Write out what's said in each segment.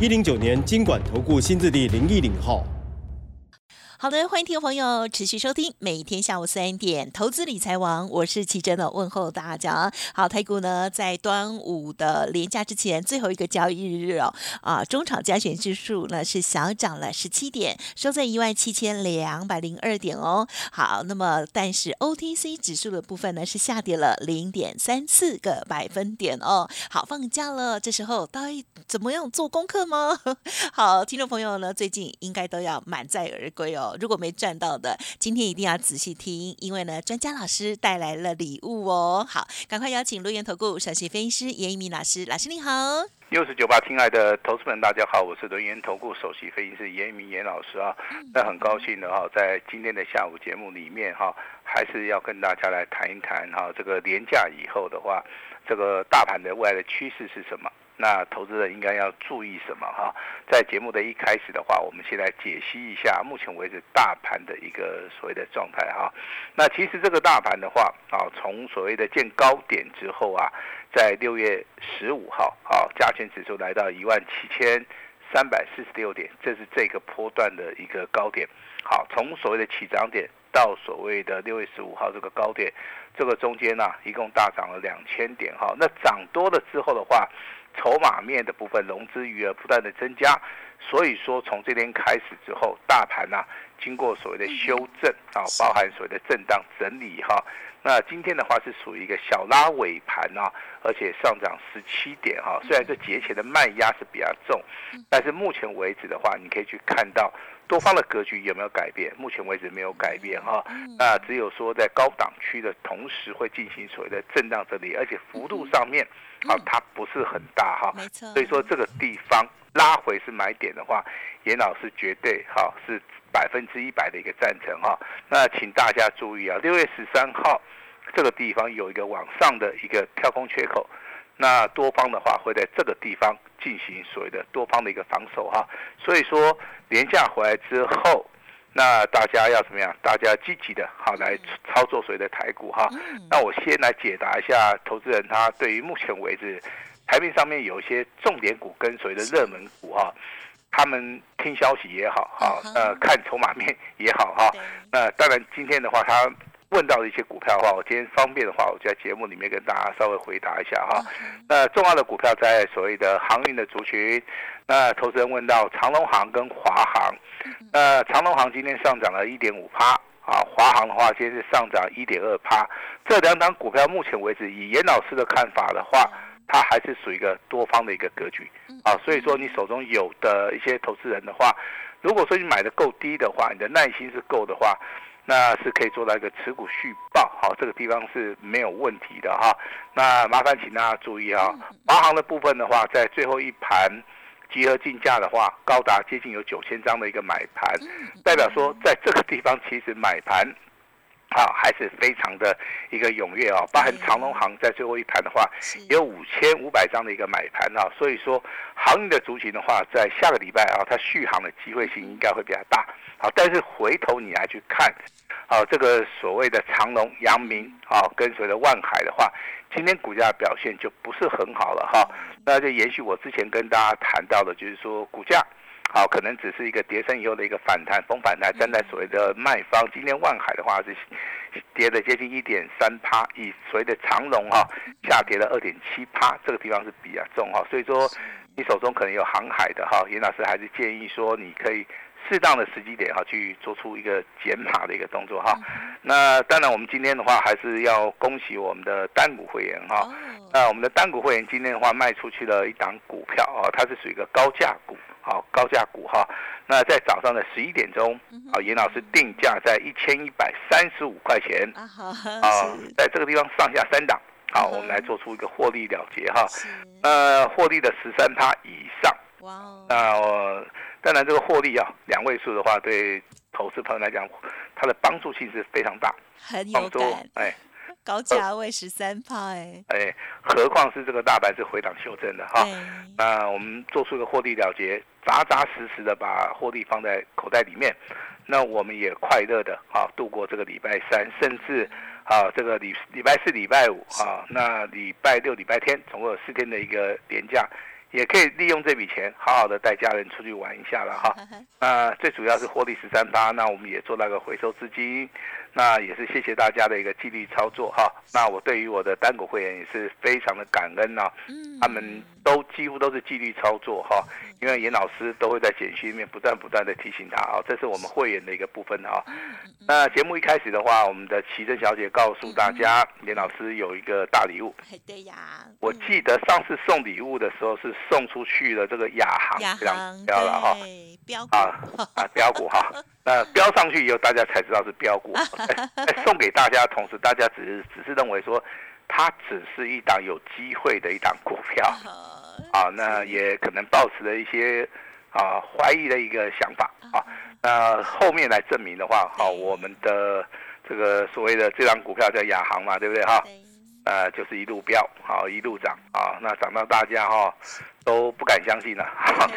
一零九年经管投顾新字第零一零号。好的，欢迎听众朋友持续收听每天下午三点投资理财王，我是奇珍的问候大家。好，台股呢在端午的连假之前最后一个交易日哦，啊，中场加权指数呢是小涨了十七点，收在一万七千两百零二点哦。好，那么但是 OTC 指数的部分呢是下跌了零点三四个百分点哦。好，放假了，这时候到底怎么样做功课吗？好，听众朋友呢最近应该都要满载而归哦。如果没赚到的，今天一定要仔细听，因为呢，专家老师带来了礼物哦。好，赶快邀请录言投顾首席分析师严一鸣老师，老师你好。六十九八，亲爱的投资们，大家好，我是轮研投顾首席分析师严一鸣严老师啊。那很高兴的哈，在今天的下午节目里面哈，还是要跟大家来谈一谈哈，这个年假以后的话，这个大盘的未来的趋势是什么？那投资人应该要注意什么哈？在节目的一开始的话，我们先来解析一下目前为止大盘的一个所谓的状态哈。那其实这个大盘的话啊，从所谓的见高点之后啊，在六月十五号啊，加权指数来到一万七千三百四十六点，这是这个波段的一个高点。好，从所谓的起涨点到所谓的六月十五号这个高点，这个中间呢，一共大涨了两千点哈。那涨多了之后的话，筹码面的部分，融资余额不断的增加，所以说从这天开始之后，大盘呢经过所谓的修正啊，包含所谓的震荡整理哈。那今天的话是属于一个小拉尾盘啊，而且上涨十七点哈。虽然这节前的卖压是比较重，但是目前为止的话，你可以去看到多方的格局有没有改变？目前为止没有改变哈。那只有说在高档区的同时会进行所谓的震荡整理，而且幅度上面。啊，它不是很大哈。所以说这个地方拉回是买点的话，严老师绝对哈是百分之一百的一个赞成哈。那请大家注意啊，六月十三号这个地方有一个往上的一个跳空缺口，那多方的话会在这个地方进行所谓的多方的一个防守哈。所以说廉价回来之后。那大家要怎么样？大家积极的好来操作所谓的台股哈。那我先来解答一下投资人他对于目前为止台面上面有一些重点股跟所谓的热门股哈，他们听消息也好哈，呃看筹码面也好哈。那当然今天的话他。问到的一些股票的话，我今天方便的话，我就在节目里面跟大家稍微回答一下哈。那重要的股票在所谓的航运的族群。那投资人问到长隆行跟华航，那长隆行今天上涨了一点五趴啊，华航的话今天是上涨一点二趴。这两档股票目前为止，以严老师的看法的话，它还是属于一个多方的一个格局啊。所以说，你手中有的一些投资人的话，如果说你买的够低的话，你的耐心是够的话。那是可以做到一个持股续报，好，这个地方是没有问题的哈。那麻烦请大家注意啊，华航的部分的话，在最后一盘集合竞价的话，高达接近有九千张的一个买盘，代表说在这个地方其实买盘啊还是非常的一个踊跃啊。包含长隆行在最后一盘的话，有五千五百张的一个买盘啊，所以说航运的族群的话，在下个礼拜啊，它续航的机会性应该会比较大。好，但是回头你来去看。啊，这个所谓的长隆、阳明，啊，跟随的万海的话，今天股价表现就不是很好了哈。那就延续我之前跟大家谈到的，就是说股价，好，可能只是一个跌升以后的一个反弹，逢反弹站在所谓的卖方。今天万海的话是跌了接近一点三趴，以所谓的长隆哈下跌了二点七趴，这个地方是比较重哈。所以说你手中可能有航海的哈，严老师还是建议说你可以。适当的时机点哈，去做出一个减码的一个动作哈。那当然，我们今天的话还是要恭喜我们的单股会员哈。那我们的单股会员今天的话卖出去了一档股票啊，它是属于一个高价股，好高价股哈。那在早上的十一点钟，啊，严老师定价在一千一百三十五块钱啊，在这个地方上下三档，好，我们来做出一个获利了结哈。呃，获利的十三趴以上。哇哦，那我当然这个获利啊，两位数的话，对投资朋友来讲，它的帮助性是非常大。很有帮助感，哎高价位十三趴，哎，哎，何况是这个大白是回档修正的哈。对，那我们做出一个获利了结，扎扎实实的把获利放在口袋里面，那我们也快乐的啊度过这个礼拜三，甚至啊这个礼礼拜四、礼拜五啊，那礼拜六、礼拜天，总共有四天的一个连假，也可以利用这笔钱好好的带家人出去玩一下了哈。那最主要是获利十三八，那我们也做那个回收资金，那也是谢谢大家的一个纪律操作哈。那我对于我的单股会员也是非常的感恩呐、嗯他们都几乎都是纪律操作哈，因为严老师都会在简讯里面不断不断的提醒他啊，这是我们会员的一个部分哈。那节目一开始的话，我们的奇珍小姐告诉大家，严老师有一个大礼物。哎对呀，我记得上次送礼物的时候是送出去了这个亚航亚这张航标了哈。对标股。啊啊标股哈，那标上去以后，大家才知道是标股。送给大家同时，大家只是只是认为说，它只是一档有机会的一档股票啊，那也可能抱持了一些啊怀疑的一个想法啊。那后面来证明的话，好，我们的这个所谓的这张股票叫亚航嘛，对不对哈？对呃，就是一路飙，好一路涨啊，那涨到大家哈都不敢相信了，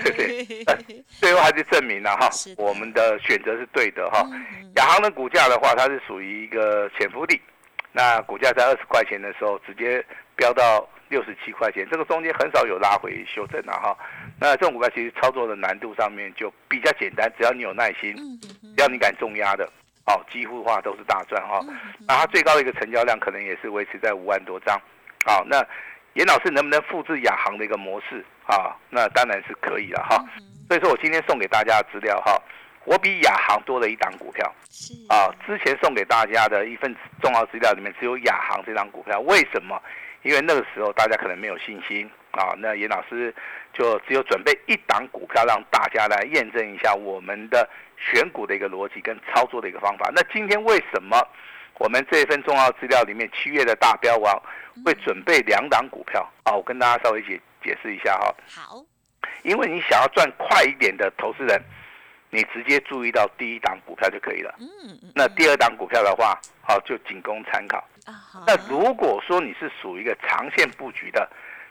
对不对？呃 最后还是证明了哈我们的选择是对的哈。嗯亚航的股价的话，它是属于一个潜伏底，那股价在二十块钱的时候直接飙到六十七块钱，这个中间很少有拉回修正了哈。那这种股票其实操作的难度上面就比较简单，只要你有耐心，嗯只要你敢重压的，哦，几乎的话都是大赚哈。嗯那它最高的一个成交量可能也是维持在五万多张。好，那严老师能不能复制亚航的一个模式啊？那当然是可以了哈。嗯所以说我今天送给大家的资料哈，我比亚航多了一档股票是啊。之前送给大家的一份重要资料里面只有亚航这张股票，为什么？因为那个时候大家可能没有信心啊。那严老师就只有准备一档股票让大家来验证一下我们的选股的一个逻辑跟操作的一个方法。那今天为什么我们这一份重要资料里面七月的大标王会准备两档股票啊？我跟大家稍微解解释一下哈。好，因为你想要赚快一点的投资人，你直接注意到第一档股票就可以了。嗯嗯那第二档股票的话，好就仅供参考。啊，那如果说你是属于一个长线布局的，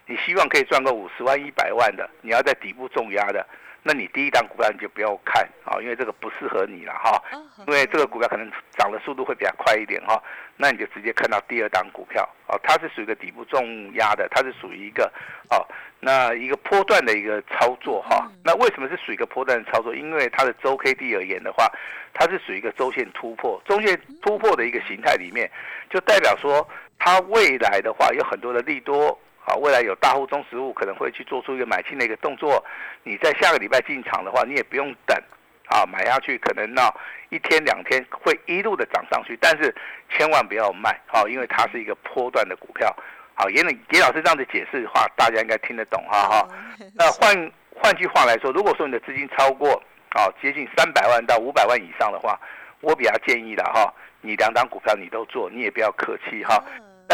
你希望可以赚个五十万、一百万的，你要在底部重压的，那你第一档股票你就不要看啊，因为这个不适合你了哈。哦因为这个股票可能涨的速度会比较快一点哈，那你就直接看到第二档股票哦，它是属于一个底部重压的，它是属于一个哦，那一个波段的一个操作哈。那为什么是属于一个波段的操作？因为它的周 K D 而言的话，它是属于一个周线突破，周线突破的一个形态里面，就代表说它未来的话有很多的利多。啊，未来有大户中实物可能会去做出一个买进的一个动作，你在下个礼拜进场的话，你也不用等，啊，买下去可能呢一天两天会一路的涨上去，但是千万不要卖，好、因为它是一个波段的股票。好，严李严老师这样子解释的话，大家应该听得懂哈哈。那换换句话来说，如果说你的资金超过啊接近三百万到五百万以上的话，我比较建议的哈，你两档股票你都做，你也不要客气哈。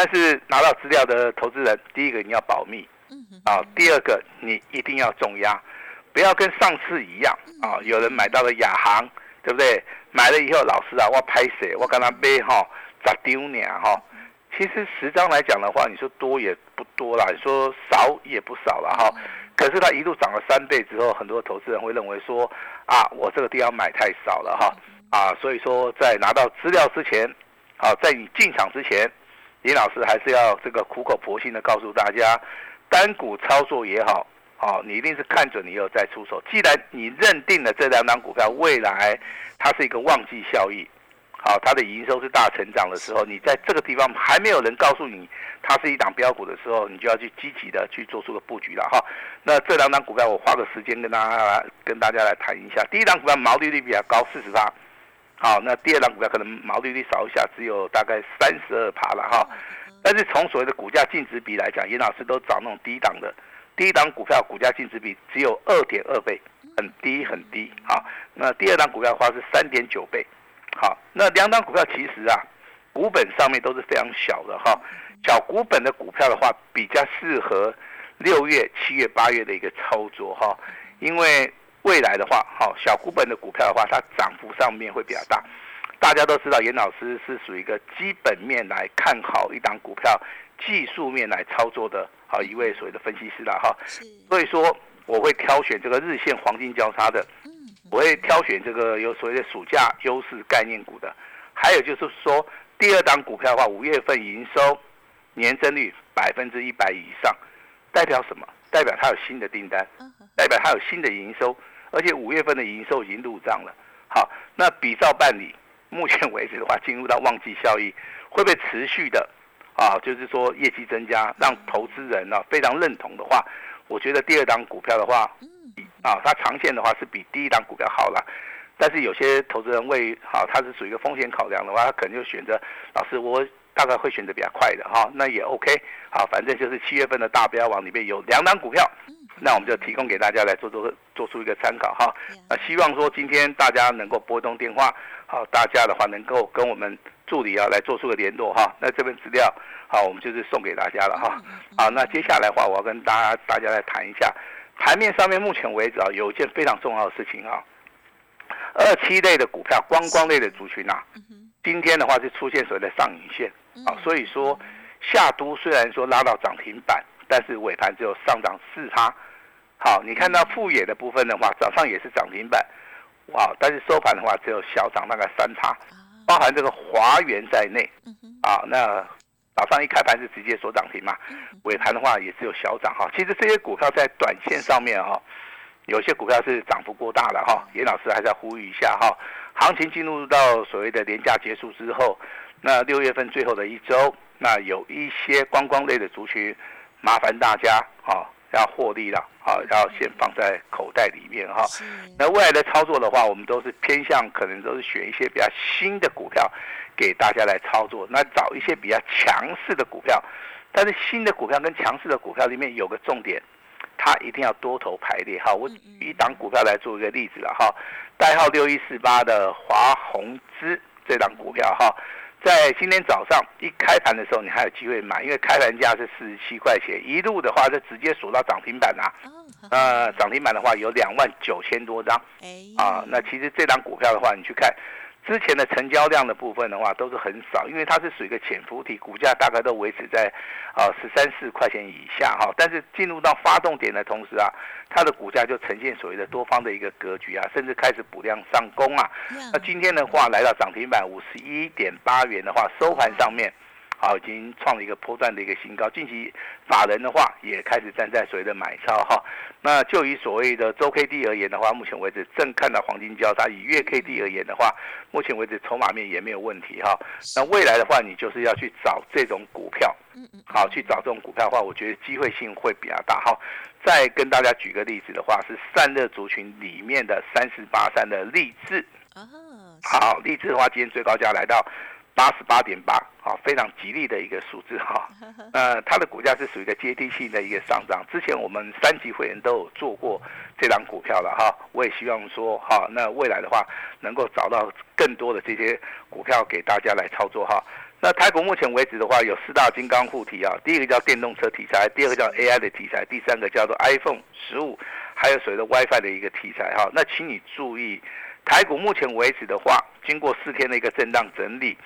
但是拿到资料的投资人，第一个你要保密嗯啊，第二个你一定要重压，不要跟上次一样啊，有人买到了亚航，对不对？买了以后，老师啊，我拍谁？我跟他背哈，咋丢呢哈？其实十张来讲的话，你说多也不多啦，你说少也不少了哈。可是它一路涨了三倍之后，很多投资人会认为说啊，我这个地方买太少了哈啊，所以说在拿到资料之前，啊，在你进场之前，林老师还是要这个苦口婆心的告诉大家，单股操作也好，啊，你一定是看准你以后再出手。既然你认定了这两档股票未来它是一个旺季效益，好，它的营收是大成长的时候，你在这个地方还没有人告诉你它是一档标股的时候，你就要去积极的去做出个布局了哈。那这两档股票我花个时间跟大家来跟大家来谈一下。第一档股票毛利率比较高，四十趴。好，那第二档股票可能毛利率少一下，只有大概三十二趴了哈。但是从所谓的股价净值比来讲，严老师都找那种低档的，低档股票股价净值比只有二点二倍，很低很低。好，那第二档股票的话是三点九倍。好，那两档股票其实啊，股本上面都是非常小的哈。小股本的股票的话，比较适合六月、七月、八月的一个操作哈。因为未来的话，好小股本的股票的话，它涨幅上面会比较大。大家都知道，严老师是属于一个基本面来看好一档股票，技术面来操作的好一位所谓的分析师了哈。所以说，我会挑选这个日线黄金交叉的，我会挑选这个有所谓的暑假优势概念股的，还有就是说，第二档股票的话，五月份营收年增率百分之一百以上，代表什么？代表它有新的订单，代表它有新的营收，而且五月份的营收已经入账了。好，那比照办理。目前为止的话，进入到旺季效益，会不会持续的啊？就是说业绩增加，让投资人呢非常认同的话，我觉得第二档股票的话，啊，它长线的话是比第一档股票好了。但是有些投资人为好，他是属于一个风险考量的话，他可能就选择老师，我大概会选择比较快的哈，那也 OK。好，反正就是七月份的大标王里面有两档股票。那我们就提供给大家来做做做出一个参考哈，啊，希望说今天大家能够拨通电话，好，大家的话能够跟我们助理啊来做出个联络哈。那这份资料好，我们就是送给大家了哈。好，那接下来的话，我要跟大家大家来谈一下盘面上面目前为止啊，有一件非常重要的事情啊，二七类的股票、观光类的族群啊，今天的话是出现所谓的上影线啊，所以说下都虽然说拉到涨停板。但是尾盘只有上涨四差，好，你看到富野的部分的话，早上也是涨停板，哇，但是收盘的话只有小涨大概三差，包含这个华源在内，啊，那早上一开盘是直接所涨停嘛，尾盘的话也只有小涨哈。其实这些股票在短线上面哈，有些股票是涨幅过大的哈，严老师还是要呼吁一下哈，行情进入到所谓的年假结束之后，那六月份最后的一周，那有一些观光类的族群。麻烦大家啊，要获利了啊，要先放在口袋里面哈。那未来的操作的话，我们都是偏向可能都是选一些比较新的股票，给大家来操作。那找一些比较强势的股票，但是新的股票跟强势的股票里面有个重点，它一定要多头排列哈。我举一档股票来做一个例子了哈，代号六一四八的华宏资这档股票哈。在今天早上一开盘的时候，你还有机会买，因为开盘价是四十七块钱，一路的话就直接锁到涨停板啦。呃，涨停板的话有两万九千多张。啊，那其实这张股票的话，你去看。之前的成交量的部分的话都是很少，因为它是属于一个潜伏体，股价大概都维持在啊十三四块钱以下哈。但是进入到发动点的同时啊，它的股价就呈现所谓的多方的一个格局啊，甚至开始补量上攻啊。那今天的话来到涨停板五十一点八元的话，收盘上面。好，已经创了一个波段的一个新高。近期法人的话也开始站在所谓的买超哈。那就以所谓的周 K D 而言的话，目前为止正看到黄金交叉。以月 K D 而言的话，目前为止筹码面也没有问题哈。那未来的话，你就是要去找这种股票，嗯嗯好去找这种股票的话，我觉得机会性会比较大哈。再跟大家举个例子的话，是散热族群里面的三十八三的励志。好，励志的话，今天最高价来到。八十八点八，啊，非常吉利的一个数字哈。呃，它的股价是属于一个阶梯性的一个上涨。之前我们三级会员都有做过这张股票了哈。我也希望说哈，那未来的话能够找到更多的这些股票给大家来操作哈。那台股目前为止的话，有四大金刚护体啊。第一个叫电动车题材，第二个叫 AI 的题材，第三个叫做 iPhone 十五，还有所谓的 WiFi 的一个题材哈。那请你注意。台股目前为止的话，经过四天的一个震荡整理，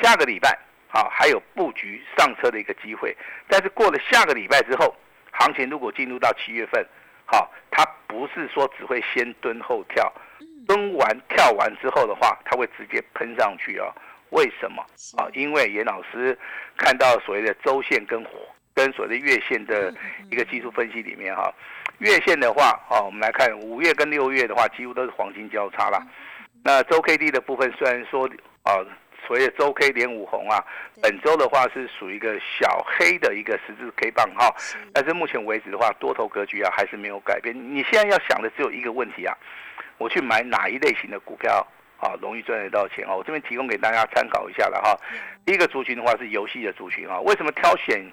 下个礼拜啊还有布局上车的一个机会。但是过了下个礼拜之后，行情如果进入到七月份，好，它不是说只会先蹲后跳，蹲完跳完之后的话，它会直接喷上去啊？为什么啊？因为严老师看到所谓的周线跟跟所谓的月线的一个技术分析里面哈。月线的话，哦，我们来看五月跟六月的话，几乎都是黄金交叉啦。那周 K D 的部分，虽然说啊，所谓的周 K 连五红啊，本周的话是属于一个小黑的一个十字 K 棒哈，但是目前为止的话，多头格局啊还是没有改变。你现在要想的只有一个问题啊，我去买哪一类型的股票？啊，容易赚得到钱哦！我这边提供给大家参考一下了哈。第一个族群的话是游戏的族群啊。为什么挑选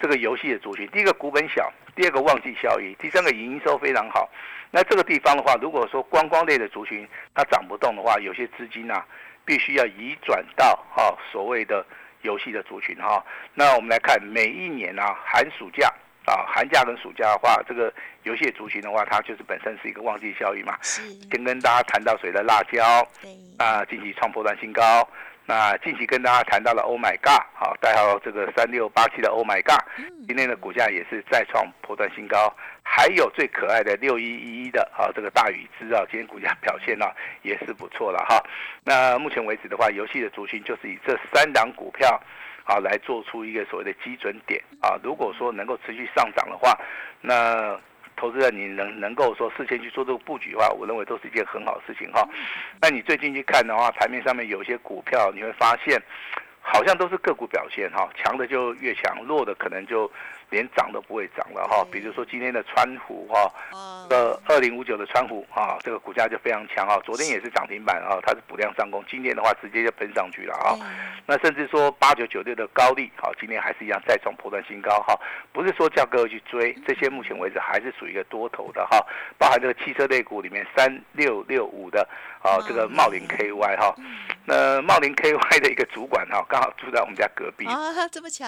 这个游戏的族群？第一个股本小，第二个旺季效益，第三个营收非常好。那这个地方的话，如果说观光类的族群它涨不动的话，有些资金呢必须要移转到哈所谓的游戏的族群哈。那我们来看每一年啊寒暑假啊，寒假跟暑假的话，这个游戏族群的话，它就是本身是一个旺季效应嘛。是，先跟大家谈到谁的辣椒，对，啊，近期创破断新高。那近期跟大家谈到了 Oh my God，好，代号这个三六八七的 Oh my God，嗯今天的股价也是再创破断新高。还有最可爱的六一一一的啊，这个大禹之啊，今天股价表现呢、也是不错了哈。那目前为止的话，游戏的族群就是以这三档股票啊来做出一个所谓的基准点啊。如果说能够持续上涨的话，那投资人你能能够说事先去做这个布局的话，我认为都是一件很好的事情哈。那你最近去看的话，盘面上面有一些股票，你会发现好像都是个股表现哈，强的就越强，弱的可能就连涨都不会涨了哈。比如说今天的川湖哈，哦。这个二零五九的川湖啊，这个股价就非常强啊，昨天也是涨停板啊，它是补量上攻，今天的话直接就喷上去了啊。那甚至说八九九六的高利，好，今天还是一样再创破断新高哈，不是说叫各位去追，这些目前为止还是属于一个多头的哈，包含这个汽车类股里面三六六五的啊，这个茂林 KY 哈，那茂林 KY 的一个主管哈，刚好住在我们家隔壁，啊，这么巧，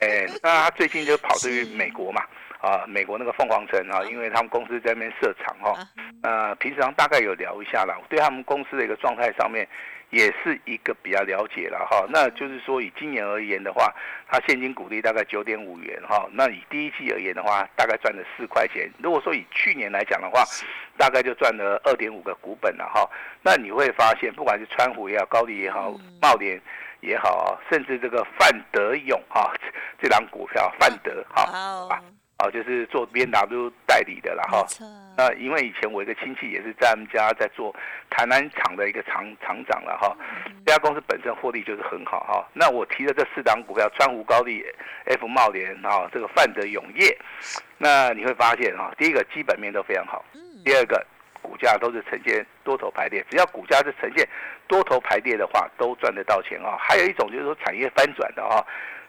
哎，那他最近就跑去美国嘛，啊，美国那个凤凰城啊，因为他们公司在那边设厂哈，啊呃，平常大概有聊一下啦，对他们公司的一个状态上面，也是一个比较了解了哈。那就是说，以今年而言的话，它现金股利大概九点五元哈。那以第一季而言的话，大概赚了四块钱。如果说以去年来讲的话，大概就赚了二点五个股本了哈。那你会发现，不管是川湖也好，高丽也好，茂联也好啊，甚至这个范德勇哈，这档股票范德哈哦啊，啊，就是做 B N W 代理的啦哈。那因为以前我一个亲戚也是在他们家在做台南厂的一个厂厂长了哈，这家公司本身获利就是很好哈。那我提的这四档股票，川湖高利、F 茂联啊，这个范德永业，那你会发现哈，第一个基本面都非常好，嗯，第二个股价都是呈现多头排列，只要股价是呈现多头排列的话，都赚得到钱啊。还有一种就是说产业翻转的哈。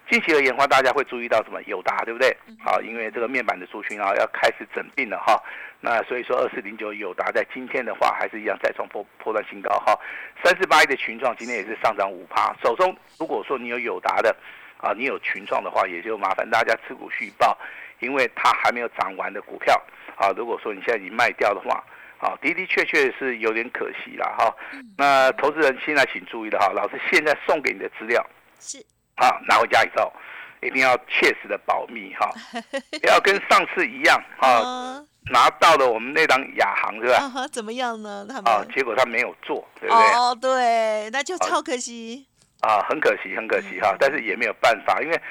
近期而言的话，大家会注意到什么？友达，对不对？好，因为这个面板的族群啊要开始整并了哈。那所以说，二四零九友达在今天的话，还是一样再创破破断新高哈。三四八一的群创今天也是上涨五趴。手中如果说你有友达的啊，你有群创的话，也就麻烦大家持股续报，因为它还没有涨完的股票啊。如果说你现在已经卖掉的话，啊，的的确确是有点可惜了哈。那投资人现在请注意了哈，老师现在送给你的资料。是，啊，拿回家以后一定要切实的保密哈，不要跟上次一样啊，啊拿到了我们那档亚航是吧？啊，怎么样呢？他们？啊，结果他没有做，对不对？哦，对，那就超可惜，啊，很可惜，很可惜哈，但是也没有办法，因为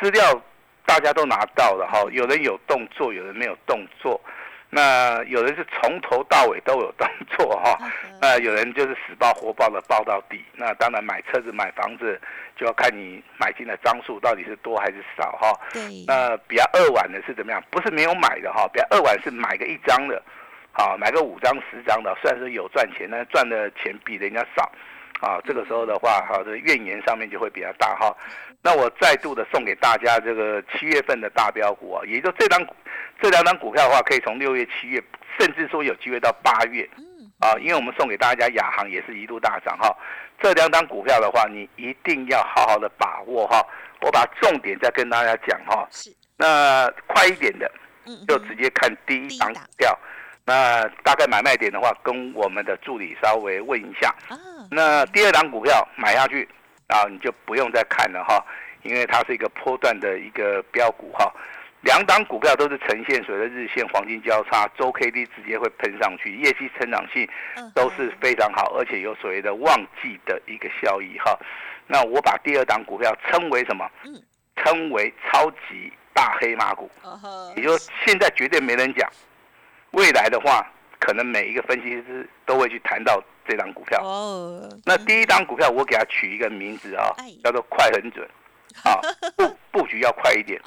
资料大家都拿到了哈，有人有动作，有人没有动作，那有人是从头到尾都有动作哈，那有人就是死抱活抱的抱到底。那当然买车子买房子就要看你买进的张数到底是多还是少哈。对，那比较二晚的是怎么样？不是没有买的哈，比较二晚是买个一张的，好买个五张十张的，虽然说有赚钱，但是赚的钱比人家少。啊，这个时候的话，哈，这个怨言上面就会比较大哈。那我再度的送给大家这个七月份的大标股啊，也就这张这两张股票的话，可以从六月、七月，甚至说有机会到八月嗯，啊，因为我们送给大家亚航也是一度大涨哈。这两张股票的话，你一定要好好的把握哈。我把重点再跟大家讲哈。是，那快一点的嗯，就直接看第一档股票。那大概买卖点的话，跟我们的助理稍微问一下。啊，那第二档股票买下去啊，你就不用再看了哈，因为它是一个波段的一个标股哈。两档股票都是呈现所谓的日线黄金交叉，周 K D 直接会喷上去，业绩成长性嗯。都是非常好，而且有所谓的旺季的一个效益哈。那我把第二档股票称为什么？嗯？称为超级大黑马股，也就是现在绝对没人讲，未来的话，可能每一个分析师都会去谈到这档股票。哦，那第一档股票我给它取一个名字啊哎，叫做快很准，啊，布布局要快一点，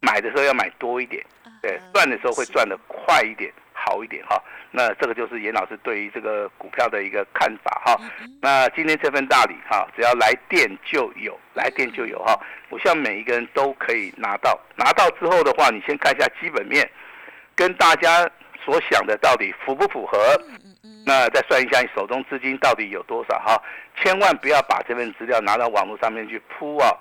买的时候要买多一点，对，赚的时候会赚的快一点，好一点哈。那这个就是严老师对于这个股票的一个看法哈。那今天这份大礼哈，只要来电就有，来电就有哈。我希望每一个人都可以拿到，拿到之后的话，你先看一下基本面，跟大家所想的到底符不符合？那再算一下你手中资金到底有多少哈，千万不要把这份资料拿到网络上面去铺哦，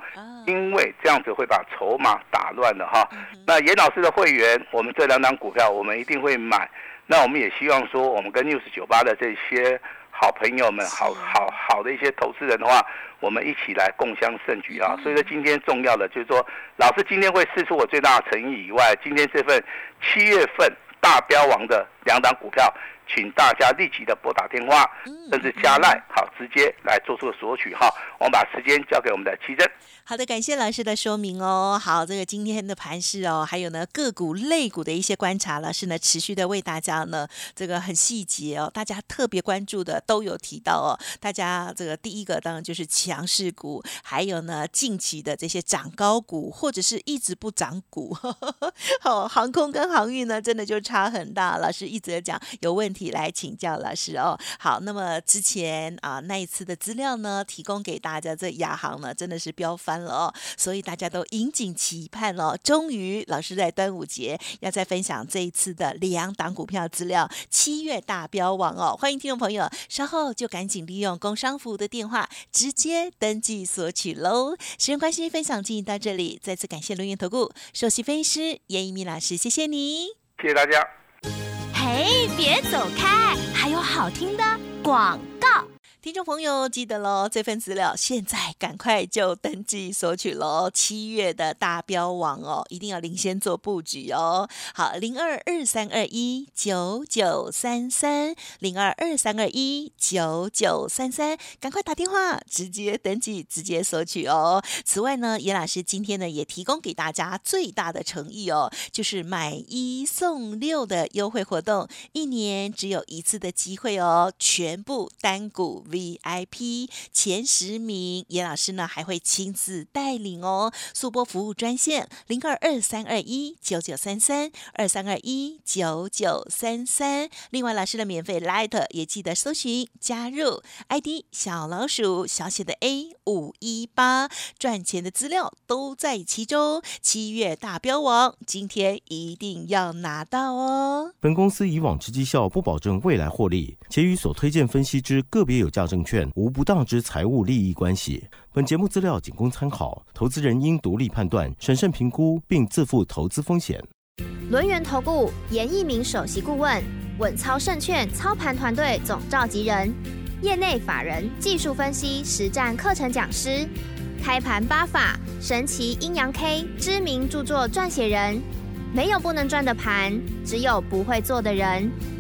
因为这样子会把筹码打乱的哈。那严老师的会员，我们这两档股票我们一定会买，那我们也希望说我们跟 news 九八的这些。好朋友们，好好好的一些投资人的话，我们一起来共襄盛举啊！所以说今天重要的就是说，老师今天会试出我最大的诚意以外，今天这份七月份大标王的两档股票。请大家立即的拨打电话，甚至加赖，好，直接来做出索取哈。我们把时间交给我们的奇珍。好的，感谢老师的说明哦。好，这个今天的盘势哦，还有呢个股、类股的一些观察，老师呢持续的为大家呢这个很细节哦，大家特别关注的都有提到哦。大家这个第一个当然就是强势股，还有呢近期的这些涨高股，或者是一直不涨股。好，航空跟航运呢真的就差很大。老师一直在讲有问题。题来请教老师哦，好，那么之前啊那一次的资料呢，提供给大家，这亚航呢真的是飙翻了哦，所以大家都引颈期盼了。终于老师在端午节要再分享这一次的两档股票资料，七月大标王哦，欢迎听众朋友稍后就赶紧利用工商服务的电话直接登记索取喽。时间关系，分享进行到这里，再次感谢龙源投顾首席分析师严一鸣老师，谢谢你，谢谢大家。哎，别走开，还有好听的广。听众朋友，记得喽，这份资料现在赶快就登记索取喽！七月的大标王哦，一定要领先做布局哦。好，零二二三二一九九三三，零二二三二一九九三三，赶快打电话，直接登记，直接索取哦。此外呢，严老师今天呢也提供给大家最大的诚意哦，就是买一送六的优惠活动，一年只有一次的机会哦，全部单股。VIP 前十名，严老师呢还会亲自带领哦。速播服务专线零二二三二一九九三三二三二一九九三三。另外，老师的免费 Light 也记得搜寻加入 ID 小老鼠小写的 A 五一八，赚钱的资料都在其中。七月大标王，今天一定要拿到哦。本公司以往之绩效不保证未来获利，且与所推荐分析之个别有价。证券无不当之财务利益关系。本节目资料仅供参考，投资人应独立判断、审慎评估，并自负投资风险。轮源投顾严一鸣首席顾问，稳操胜券操盘团队总召集人，业内法人技术分析实战课程讲师，开盘八法神奇阴阳 K 知名著作撰写人。没有不能赚的盘，只有不会做的人。